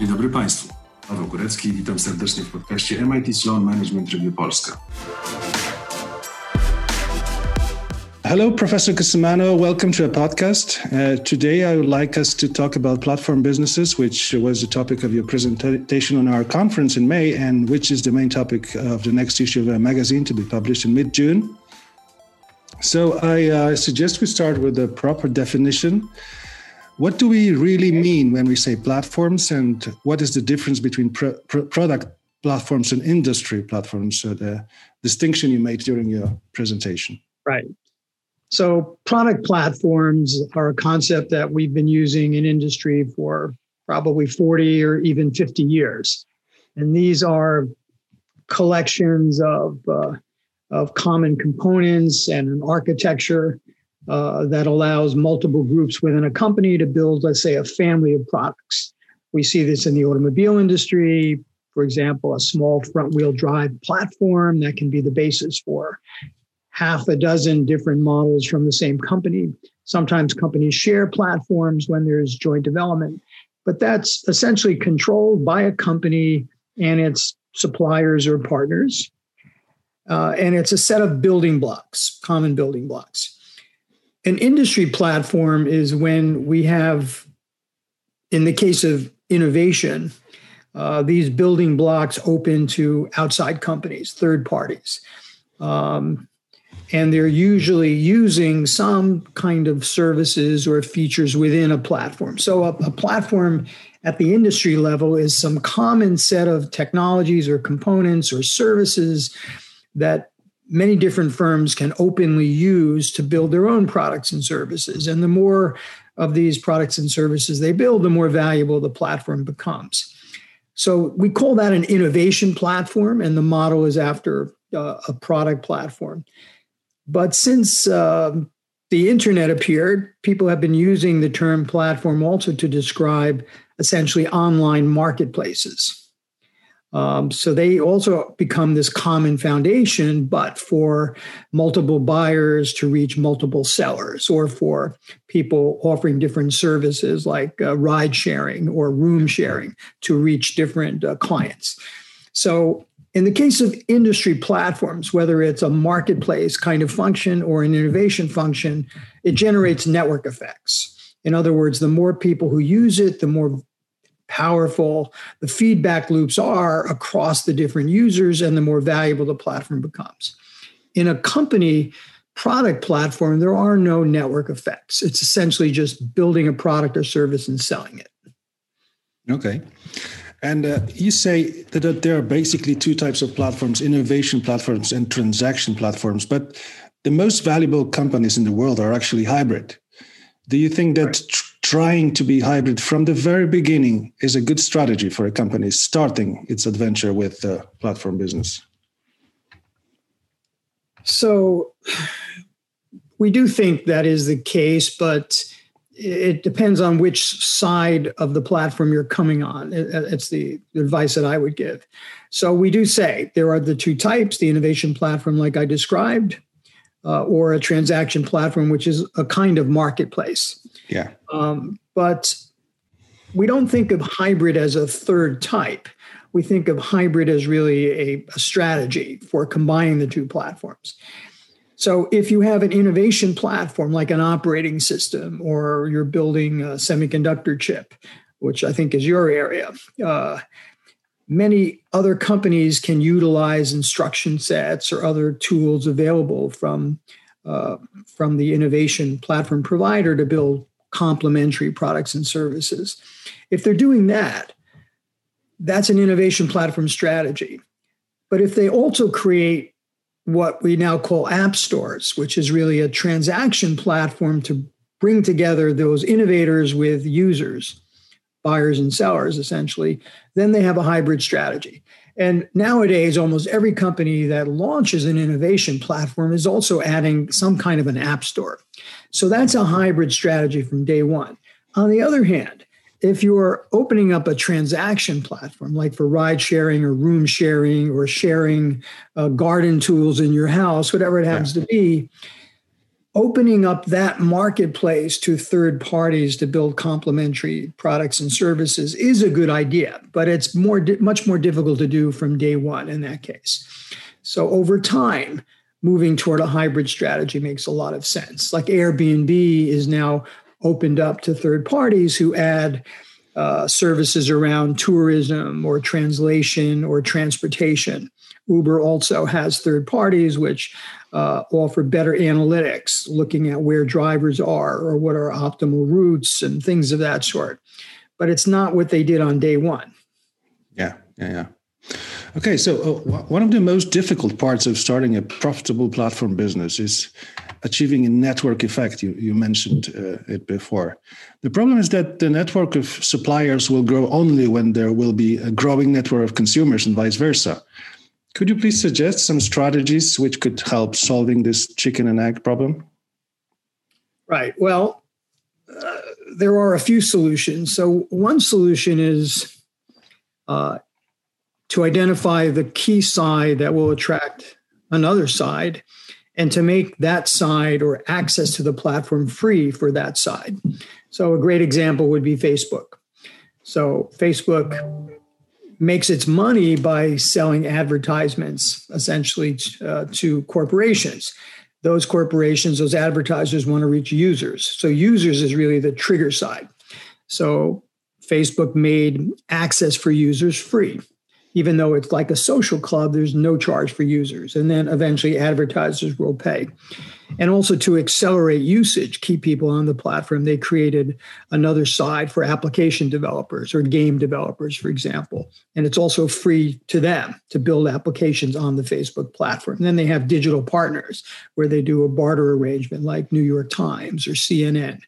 Dzień dobry Państwu. Paweł Górecki, witam serdecznie w podcaście MIT Sloan Management Review Polska. Hello, Professor Cusumano. Welcome to a podcast. Uh, today, I would like us to talk about platform businesses, which was the topic of your presentation on our conference in May, and which is the main topic of the next issue of our magazine to be published in mid June. So, I uh, suggest we start with a proper definition. What do we really mean when we say platforms, and what is the difference between pro- pro- product platforms and industry platforms? So, the distinction you made during your presentation. Right. So, product platforms are a concept that we've been using in industry for probably 40 or even 50 years. And these are collections of, uh, of common components and an architecture uh, that allows multiple groups within a company to build, let's say, a family of products. We see this in the automobile industry, for example, a small front wheel drive platform that can be the basis for half a dozen different models from the same company. Sometimes companies share platforms when there's joint development, but that's essentially controlled by a company and its suppliers or partners. Uh, and it's a set of building blocks, common building blocks. An industry platform is when we have, in the case of innovation, uh, these building blocks open to outside companies, third parties. Um, and they're usually using some kind of services or features within a platform. So, a, a, platform at the industry level is some common set of technologies or components or services that many different firms can openly use to build their own products and services. And the more of these products and services they build, the more valuable the platform becomes. So, we call that an innovation platform, and the model is after uh, a product platform. But since um, the internet appeared, people have been using the term platform also to describe essentially online marketplaces. Um, so they also become this common foundation, but for multiple buyers to reach multiple sellers, or for people offering different services like uh, ride sharing or room sharing to reach different uh, clients. So in the case of industry platforms, whether it's a marketplace kind of function or an innovation function, it generates network effects. In other words, the more people who use it, the more powerful the feedback loops are across the different users and the more valuable the platform becomes. In a company product platform, there are no network effects. It's essentially just building a product or service and selling it. Okay. And uh, you say that there are basically two types of platforms innovation platforms and transaction platforms. But the most valuable companies in the world are actually hybrid. Do you think that tr- trying to be hybrid from the very beginning is a good strategy for a company starting its adventure with uh, platform business? So we do think that is the case, but it depends on which side of the platform you're coming on. It's the advice that I would give. So we do say there are the two types the innovation platform, like I described, uh, or a transaction platform, which is a kind of marketplace. Yeah. Um, but we don't think of hybrid as a third type. We think of hybrid as really a, a strategy for combining the two platforms. So if you have an innovation platform like an operating system, or you're building a semiconductor chip, which I think is your area, uh, many other companies can utilize instruction sets or other tools available from uh, from the innovation platform provider to build complementary products and services. If they're doing that, that's an innovation platform strategy. But if they also create what we now call app stores, which is really a transaction platform to bring together those innovators with users, buyers and sellers, essentially, then they have a hybrid strategy. And nowadays, almost every company that launches an innovation platform is also adding some kind of an app store. So that's a hybrid strategy from day one. On the other hand, if you're opening up a transaction platform like for ride sharing or room sharing or sharing uh, garden tools in your house whatever it happens yeah. to be opening up that marketplace to third parties to build complementary products and services is a good idea, but it's more much more difficult to do from day one in that case. So over time, moving toward a hybrid strategy makes a lot of sense. Like Airbnb is now opened up to third parties who add uh, services around tourism or translation or transportation. Uber also has third parties which uh, offer better analytics, looking at where drivers are or what are optimal routes and things of that sort. But it's not what they did on day one. Yeah, yeah, yeah. Okay, so uh, one of the most difficult parts of starting a profitable platform business is achieving a network effect. You, you mentioned uh, it before. The problem is that the network of suppliers will grow only when there will be a growing network of consumers and vice versa. Could you please suggest some strategies which could help solving this chicken and egg problem? Right. Well, uh, there are a few solutions. So, one solution is uh, to identify the key side that will attract another side and to make that side or access to the platform free for that side. So, a great example would be Facebook. So, Facebook makes its money by selling advertisements essentially uh, to corporations. Those corporations, those advertisers want to reach users. So, users is really the trigger side. So, Facebook made access for users free even though it's like a social club, there's no charge for users. And then eventually advertisers will pay. And also to accelerate usage, keep people on the platform, they created another side for application developers or game developers, for example. And it's also free to them to build applications on the Facebook platform. And then they have digital partners where they do a barter arrangement like New York Times or CNN.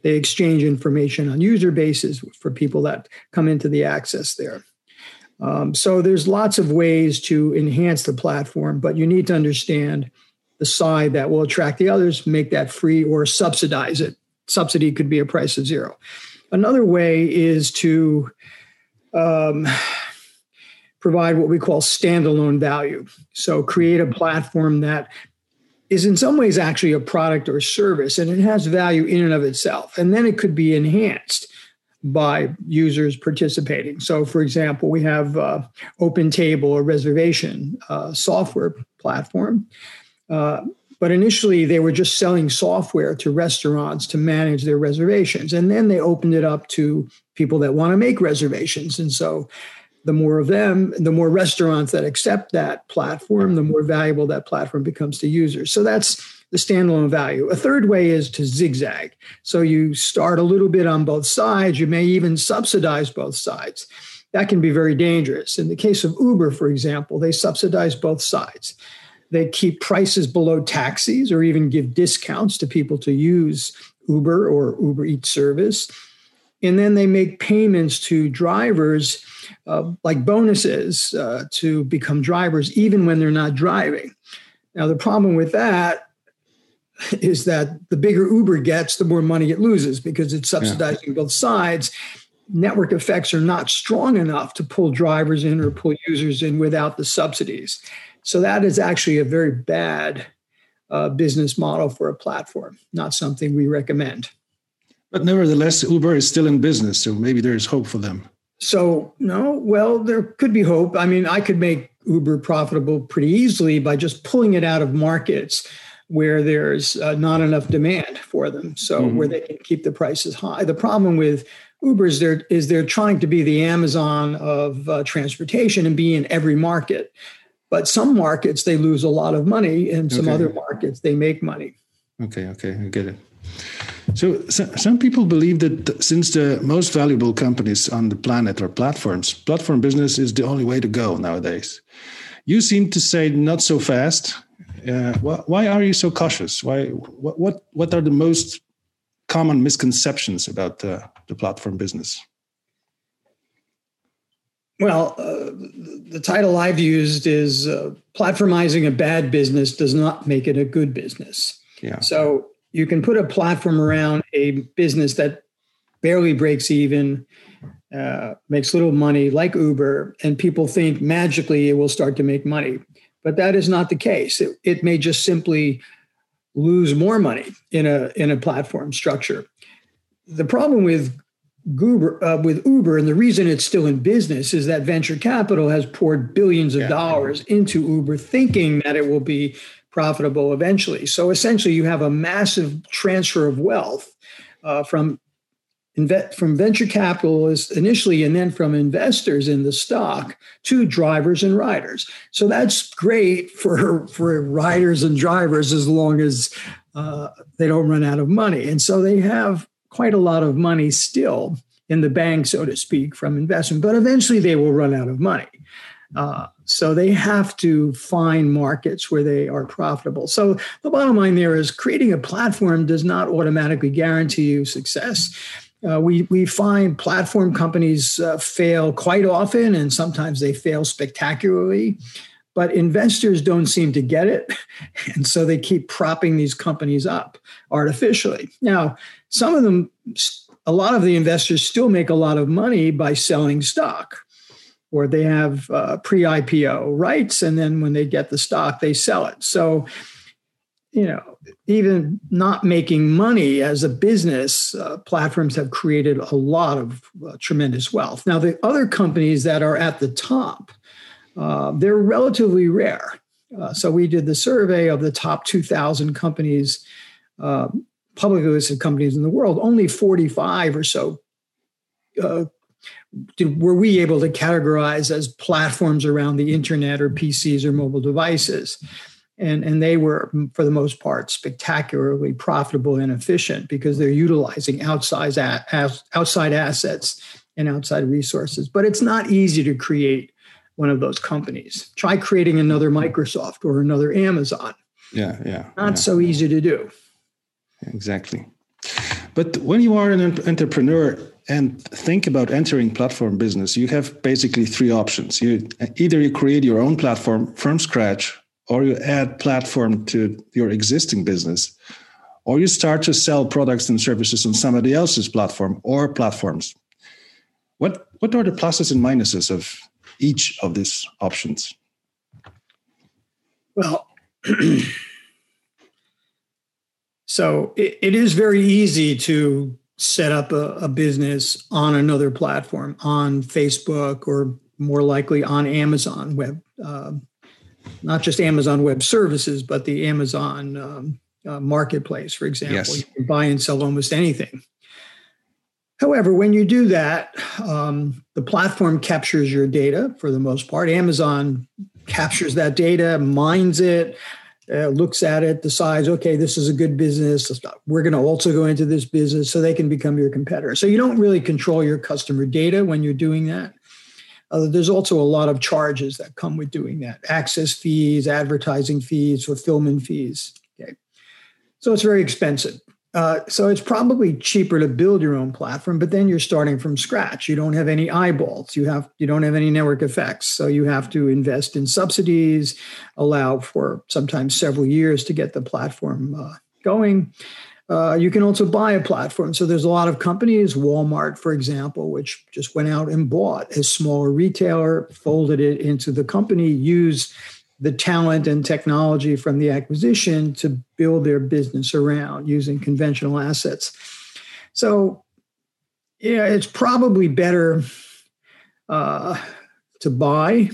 They exchange information on user bases for people that come into the access there. Um, so there's lots of ways to enhance the platform, but you need to understand the side that will attract the others, make that free or subsidize it. Subsidy could be a price of zero. Another way is to um, provide what we call standalone value. So create a platform that is in some ways actually a product or service and it has value in and of itself. And then it could be enhanced by users participating. So, for example, we have uh, Open Table, a reservation uh, software platform. Uh, but initially, they were just selling software to restaurants to manage their reservations. And then they opened it up to people that want to make reservations. And so, the more of them, the more restaurants that accept that platform, the more valuable that platform becomes to users. So, that's the standalone value. A third way is to zigzag. So you start a little bit on both sides. You may even subsidize both sides. That can be very dangerous. In the case of Uber, for example, they subsidize both sides. They keep prices below taxis or even give discounts to people to use Uber or Uber Eats service. And then they make payments to drivers uh, like bonuses uh, to become drivers, even when they're not driving. Now, the problem with that is that the bigger Uber gets, the more money it loses because it's subsidizing yeah. both sides. Network effects are not strong enough to pull drivers in or pull users in without the subsidies. So that is actually a very bad uh, business model for a platform, not something we recommend. But nevertheless, Uber is still in business, so maybe there is hope for them. So, no, well, there could be hope. I mean, I could make Uber profitable pretty easily by just pulling it out of markets where there's uh, not enough demand for them, so mm-hmm. where they can keep the prices high. The problem with Uber is they're, is they're trying to be the Amazon of uh, transportation and be in every market. But some markets they lose a lot of money, and some okay. other markets they make money. Okay, okay, I get it. So, so, some people believe that since the most valuable companies on the planet are platforms, platform business is the only way to go nowadays. You seem to say not so fast uh, why are you so cautious? Why? What? What, what are the most common misconceptions about uh, the platform business? Well, uh, the title I've used is uh, platformizing a bad business does not make it a good business. Yeah. So you can put a platform around a business that barely breaks even, uh, makes little money, like Uber, and people think magically it will start to make money. But that is not the case. It, it may just simply lose more money in a in a platform structure. The problem with Uber, uh, with Uber, and the reason it's still in business is that venture capital has poured billions of yeah. dollars into Uber, thinking that it will be profitable eventually. So essentially, you have a massive transfer of wealth uh, from from venture capitalists initially, and then from investors in the stock to drivers and riders. So that's great for for riders and drivers as long as uh, they don't run out of money. And so they have quite a lot of money still in the bank, so to speak, from investment. But eventually, they will run out of money. Uh, so they have to find markets where they are profitable. So the bottom line there is creating a platform does not automatically guarantee you success. Uh, we we find platform companies uh, fail quite often, and sometimes they fail spectacularly. But investors don't seem to get it, and so they keep propping these companies up artificially. Now, some of them, a lot of the investors still make a lot of money by selling stock, or they have uh, pre-IPO rights, and then when they get the stock, they sell it. So you know, even not making money as a business, uh, platforms have created a lot of uh, tremendous wealth. Now, the other companies that are at the top, uh, they're relatively rare. Uh, so we did the survey of the top 2,000 companies, uh, publicly listed companies in the world. Only 45 or so uh, did, were we able to categorize as platforms around the internet or PCs or mobile devices and and they were for the most part spectacularly profitable and efficient because they're utilizing outside outside assets and outside resources. But it's not easy to create one of those companies. Try creating another microsoft or another amazon. Yeah yeah not yeah. so easy to do. Exactly. But when you are an entrepreneur and think about entering platform business you have basically three options. You either you create your own platform from scratch or you add platform to your existing business or you start to sell products and services on somebody else's platform or platforms. What what are the pluses and minuses of each of these options? Well so it, it is very easy to set up a, a business on another platform on facebook or more likely on amazon web uh, not just Amazon Web Services, but the Amazon um, uh, Marketplace, for example. Yes. You can buy and sell almost anything. However, when you do that, um, the platform captures your data for the most part. Amazon captures that data, mines it, uh, looks at it, decides, okay, this is a good business. We're going to also go into this business so they can become your competitor. So you don't really control your customer data when you're doing that. Uh, there's also a lot of charges that come with doing that access fees, advertising fees, fulfillment fees. Okay. So it's very expensive. Uh, so it's probably cheaper to build your own platform, but then you're starting from scratch. You don't have any eyeballs. You have you don't have any network effects. So you have to invest in subsidies, allow for sometimes several years to get the platform uh, going. Uh, you can also buy a platform. So there's a lot of companies, Walmart, for example, which just went out and bought a smaller retailer, folded it into the company, used the talent and technology from the acquisition to build their business around using conventional assets. So, yeah, it's probably better uh, to buy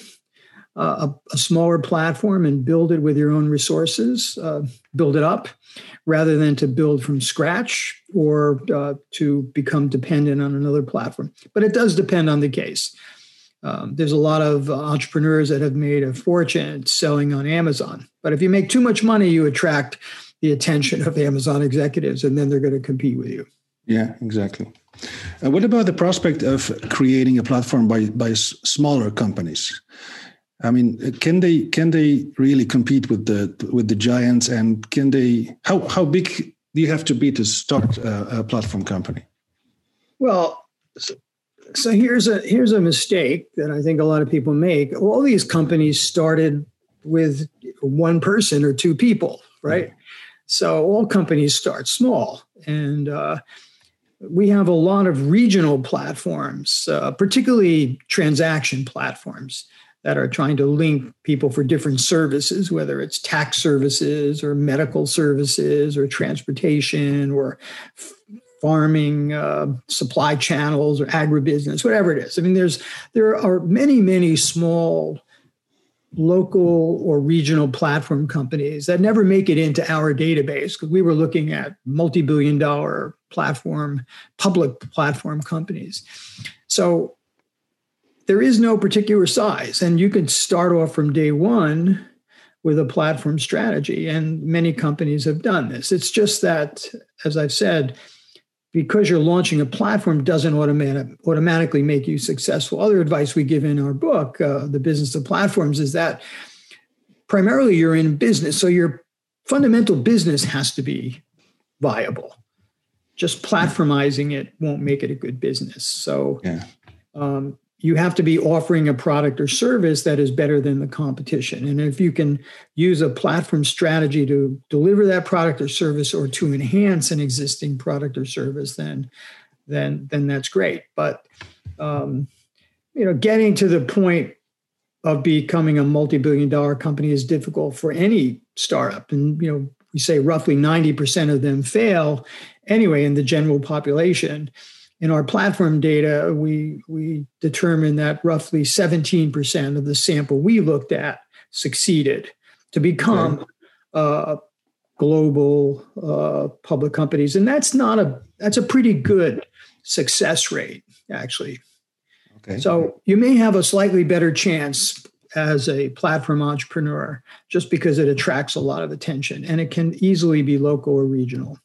a, a, smaller platform and build it with your own resources, uh, build it up rather than to build from scratch or uh, to become dependent on another platform. But it does depend on the case. Um, there's a lot of entrepreneurs that have made a fortune selling on Amazon. But if you make too much money, you attract the attention of Amazon executives, and then they're going to compete with you. Yeah, exactly. Uh, what about the prospect of creating a platform by by smaller companies? I mean, can they can they really compete with the with the giants? And can they how how big do you have to be to start a, a platform company? Well, so, so, here's a here's a mistake that I think a lot of people make. All these companies started with one person or two people, right? So all companies start small, and uh, we have a lot of regional platforms, uh, particularly transaction platforms that are trying to link people for different services, whether it's tax services or medical services or transportation or farming uh, supply channels or agribusiness, whatever it is. I mean, there's there are many many small local or regional platform companies that never make it into our database because we were looking at multi-billion dollar platform public platform companies so there is no particular size and you can start off from day one with a platform strategy and many companies have done this it's just that as i've said because you're launching a platform doesn't automatic, automatically make you successful. Other advice we give in our book, uh, The Business of Platforms, is that primarily you're in business. So your fundamental business has to be viable. Just platformizing it won't make it a good business. So yeah. um, you have to be offering a product or service that is better than the competition. And if you can use a platform strategy to deliver that product or service or to enhance an existing product or service, then then then that's great. But um, you know, getting to the point of becoming a multi-billion dollar company is difficult for any startup. And you know, we say roughly 90% of them fail anyway in the general population in our platform data, we, we determined that roughly 17% of the sample we looked at succeeded to become uh, global uh, public companies. And that's not a, that's a pretty good success rate, actually. Okay. So you may have a slightly better chance as a platform entrepreneur just because it attracts a lot of attention and it can easily be local or regional.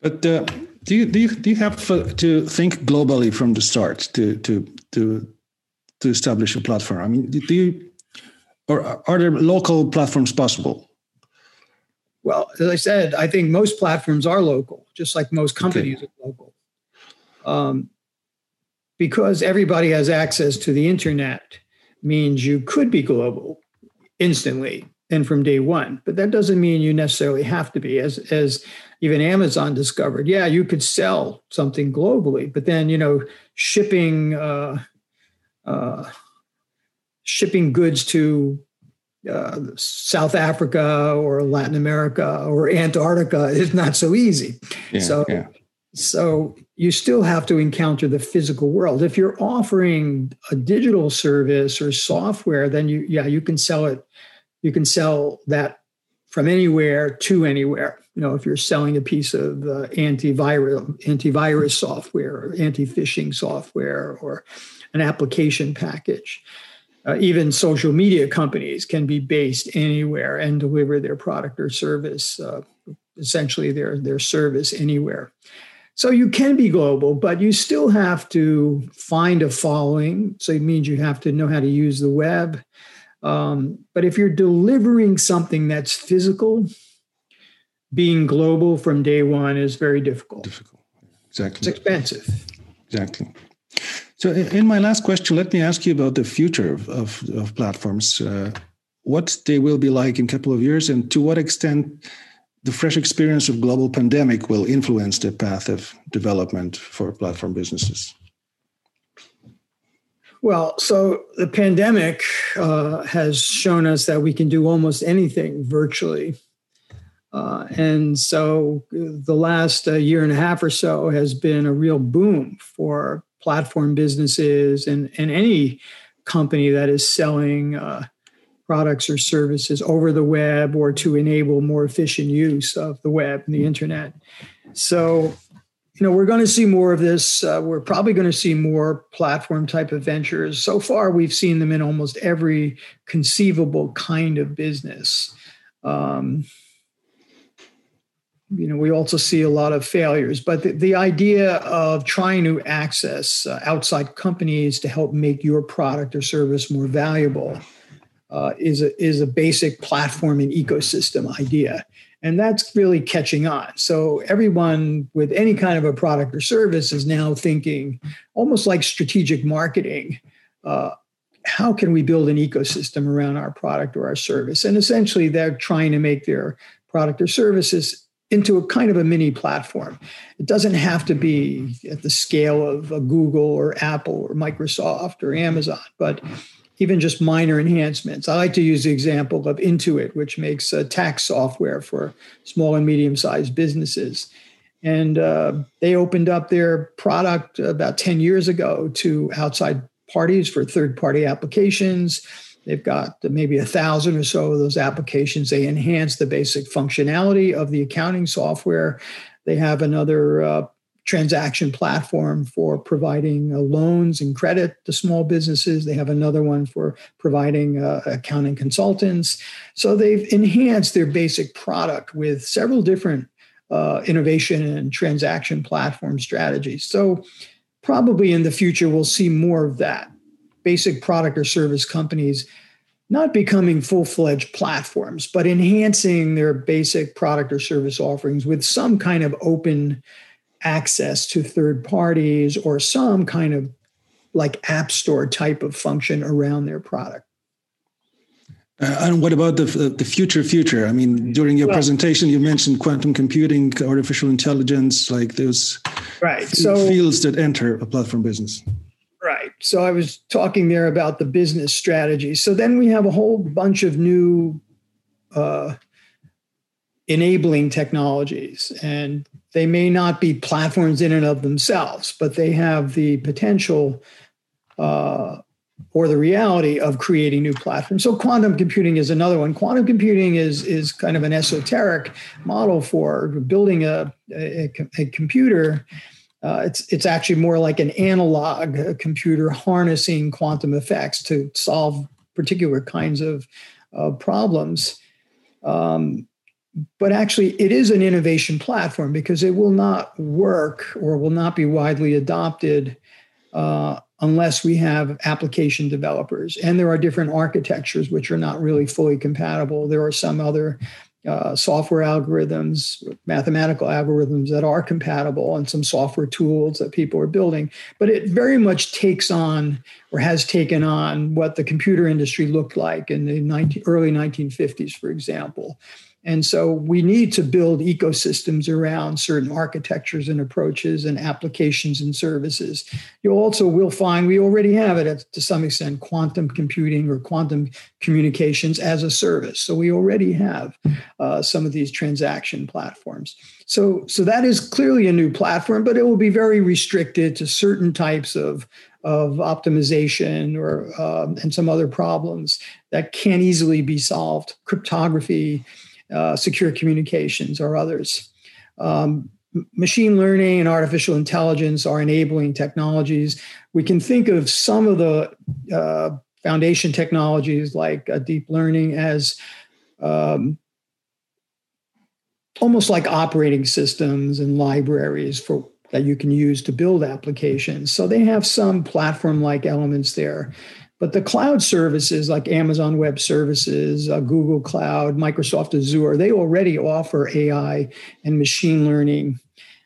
But uh, do you do you do you have to think globally from the start to to to to establish a platform? I mean, do you or are there local platforms possible? Well, as I said, I think most platforms are local, just like most companies okay. are local. Um, because everybody has access to the internet means you could be global instantly and from day one. But that doesn't mean you necessarily have to be. As as even Amazon discovered, yeah, you could sell something globally, but then you know shipping uh, uh, shipping goods to uh, South Africa or Latin America or Antarctica is not so easy. Yeah, so. Yeah. So you still have to encounter the physical world. If you're offering a digital service or software, then you yeah you can sell it you can sell that from anywhere to anywhere. You know, if you're selling a piece of uh, antivirus software or anti-phishing software or an application package. Uh, even social media companies can be based anywhere and deliver their product or service, uh, essentially their their service anywhere. So you can be global, but you still have to find a following. So it means you have to know how to use the web. Um, but if you're delivering something that's physical, being global from day one is very difficult. Difficult. Exactly. It's expensive. Exactly. So, in my last question, let me ask you about the future of, of, of platforms. Uh, what they will be like in a couple of years, and to what extent the fresh experience of global pandemic will influence the path of development for platform businesses. Well, so the pandemic uh, has shown us that we can do almost anything virtually. Uh, and so the last uh, year and a half or so has been a real boom for platform businesses and, and any company that is selling uh, products or services over the web or to enable more efficient use of the web and the internet. So you know, we're going to see more of this. Uh, we're probably going to see more platform type of ventures. So far, we've seen them in almost every conceivable kind of business. Um, you know, we also see a lot of failures, but the, the idea of trying to access uh, outside companies to help make your product or service more valuable uh, is a, is a basic platform and ecosystem idea. And that's really catching on. So everyone with any kind of a product or service is now thinking almost like strategic marketing. Uh, how can we build an ecosystem around our product or our service? And essentially, they're trying to make their product or services into a kind of a mini platform. It doesn't have to be at the scale of Google or Apple or Microsoft or Amazon, but even just minor enhancements. I like to use the example of Intuit, which makes uh, tax software for small and medium sized businesses. And uh, they opened up their product about 10 years ago to outside parties for third party applications. They've got maybe a thousand or so of those applications. They enhance the basic functionality of the accounting software. They have another uh, transaction platform for providing uh, loans and credit to small businesses. They have another one for providing uh, accounting consultants. So they've enhanced their basic product with several different uh, innovation and transaction platform strategies. So probably in the future, we'll see more of that. Basic product or service companies not becoming full fledged platforms, but enhancing their basic product or service offerings with some kind of open access to third parties or some kind of like app store type of function around their product. Uh, and what about the the future? Future? I mean, during your well, presentation, you mentioned quantum computing, artificial intelligence, like those right so, fields that enter a platform business. So I was talking there about the business strategy. So then we have a whole bunch of new uh, enabling technologies, and they may not be platforms in and of themselves, but they have the potential uh, or the reality of creating new platforms. So quantum computing is another one. Quantum computing is is kind of an esoteric model for building a, a, a computer. Uh, it's it's actually more like an analog computer harnessing quantum effects to solve particular kinds of uh, problems. Um, but actually it is an innovation platform because it will not work or will not be widely adopted uh, unless we have application developers and there are different architectures which are not really fully compatible there are some other uh, software algorithms mathematical algorithms that are compatible and some software tools that people are building. But it very much takes on or has taken on what the computer industry looked like in the 19, early 1950s for example and so we need to build ecosystems around certain architectures and approaches and applications and services. You also will find we already have it to some extent quantum computing or quantum communications as a service. So we already have uh, some of these transaction platforms. So, so that is clearly a new platform, but it will be very restricted to certain types of of optimization or uh, and some other problems that can't easily be solved. Cryptography, uh, secure communications or others. Um, machine learning and artificial intelligence are enabling technologies. We can think of some of the uh, foundation technologies like uh, deep learning as um, almost like operating systems and libraries for that you can use to build applications. So they have some platform like elements there. But the cloud services like Amazon Web Services, uh, Google Cloud, Microsoft Azure, they already offer AI and machine learning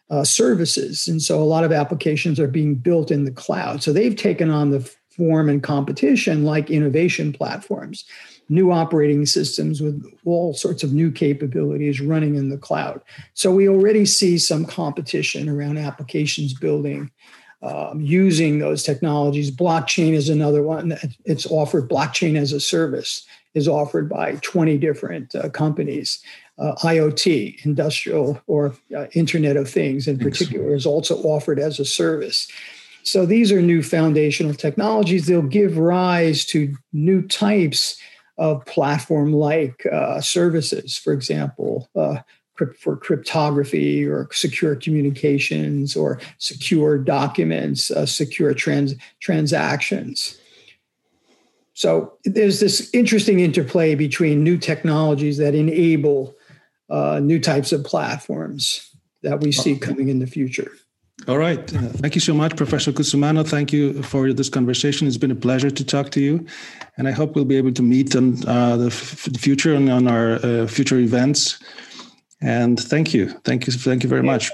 uh, services. And so a lot of applications are being built in the cloud. So they've taken on the form and competition like innovation platforms, new operating systems with all sorts of new capabilities running in the cloud. So we already see some competition around applications building um, using those technologies. Blockchain is another one. That it's offered, blockchain as a service is offered by 20 different uh, companies. Uh, IoT, industrial or uh, Internet of Things in particular, is also offered as a service. So these are new foundational technologies. They'll give rise to new types of platform like uh, services. For example, uh, for cryptography or secure communications or secure documents, uh, secure trans- transactions. So there's this interesting interplay between new technologies that enable uh, new types of platforms that we see coming in the future. All right. Uh, thank you so much, Professor Cusumano. Thank you for this conversation. It's been a pleasure to talk to you. And I hope we'll be able to meet in uh, the, f- the, future and on our uh, future events. And thank you. Thank you. Thank you very much.